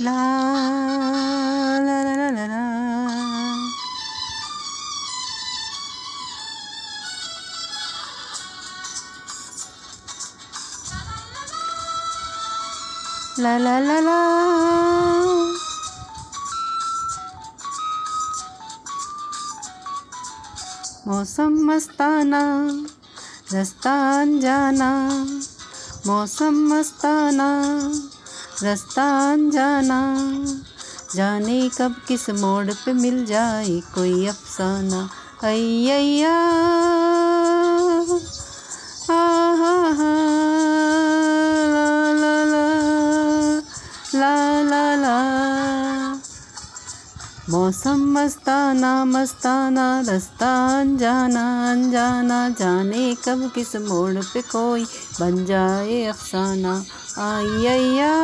La la la la la la. La la la la. मौसम मस्ताना रस्ता अनजाना मौसम मस्ताना रास्ता अनजाना जाने कब किस मोड़ पे मिल जाए कोई अफसाना। अय्या मौसम मस्ताना मस्ताना रास्ता अनजाना अनजाना जाने कब किस मोड़ पे कोई बन जाए अफसाना। आइया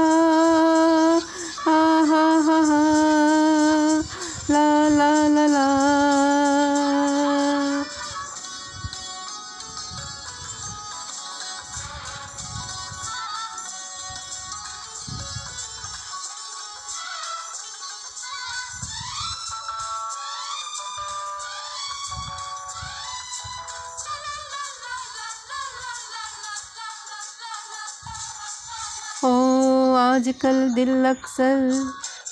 आजकल दिल अक्सर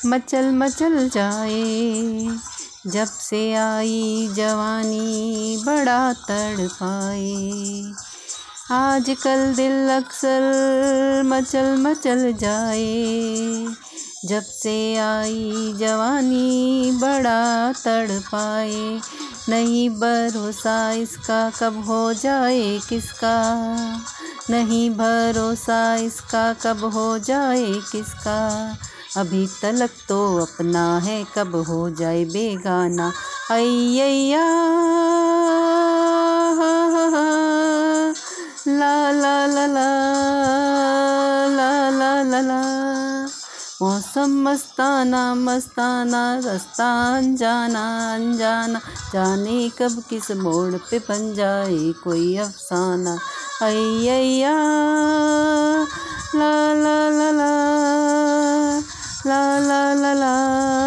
मचल मचल जाए। जब से आई जवानी बड़ा तड़ पाए आजकल दिल अक्सर मचल मचल जाए। जब से आई जवानी बड़ा तड़ पाए नहीं भरोसा इसका कब हो जाए किसका? नहीं भरोसा इसका कब हो जाए किसका अभी तलक तो अपना है कब हो जाए बेगाना अय्या ला ला ला ला ला ला ला मौसम मस्ताना मस्ताना रास्ता अनजाना अनजाना। जाने कब किस मोड़ पे बन जाए कोई अफसाना। अय्या ला ला ला ला ला ला ला ला।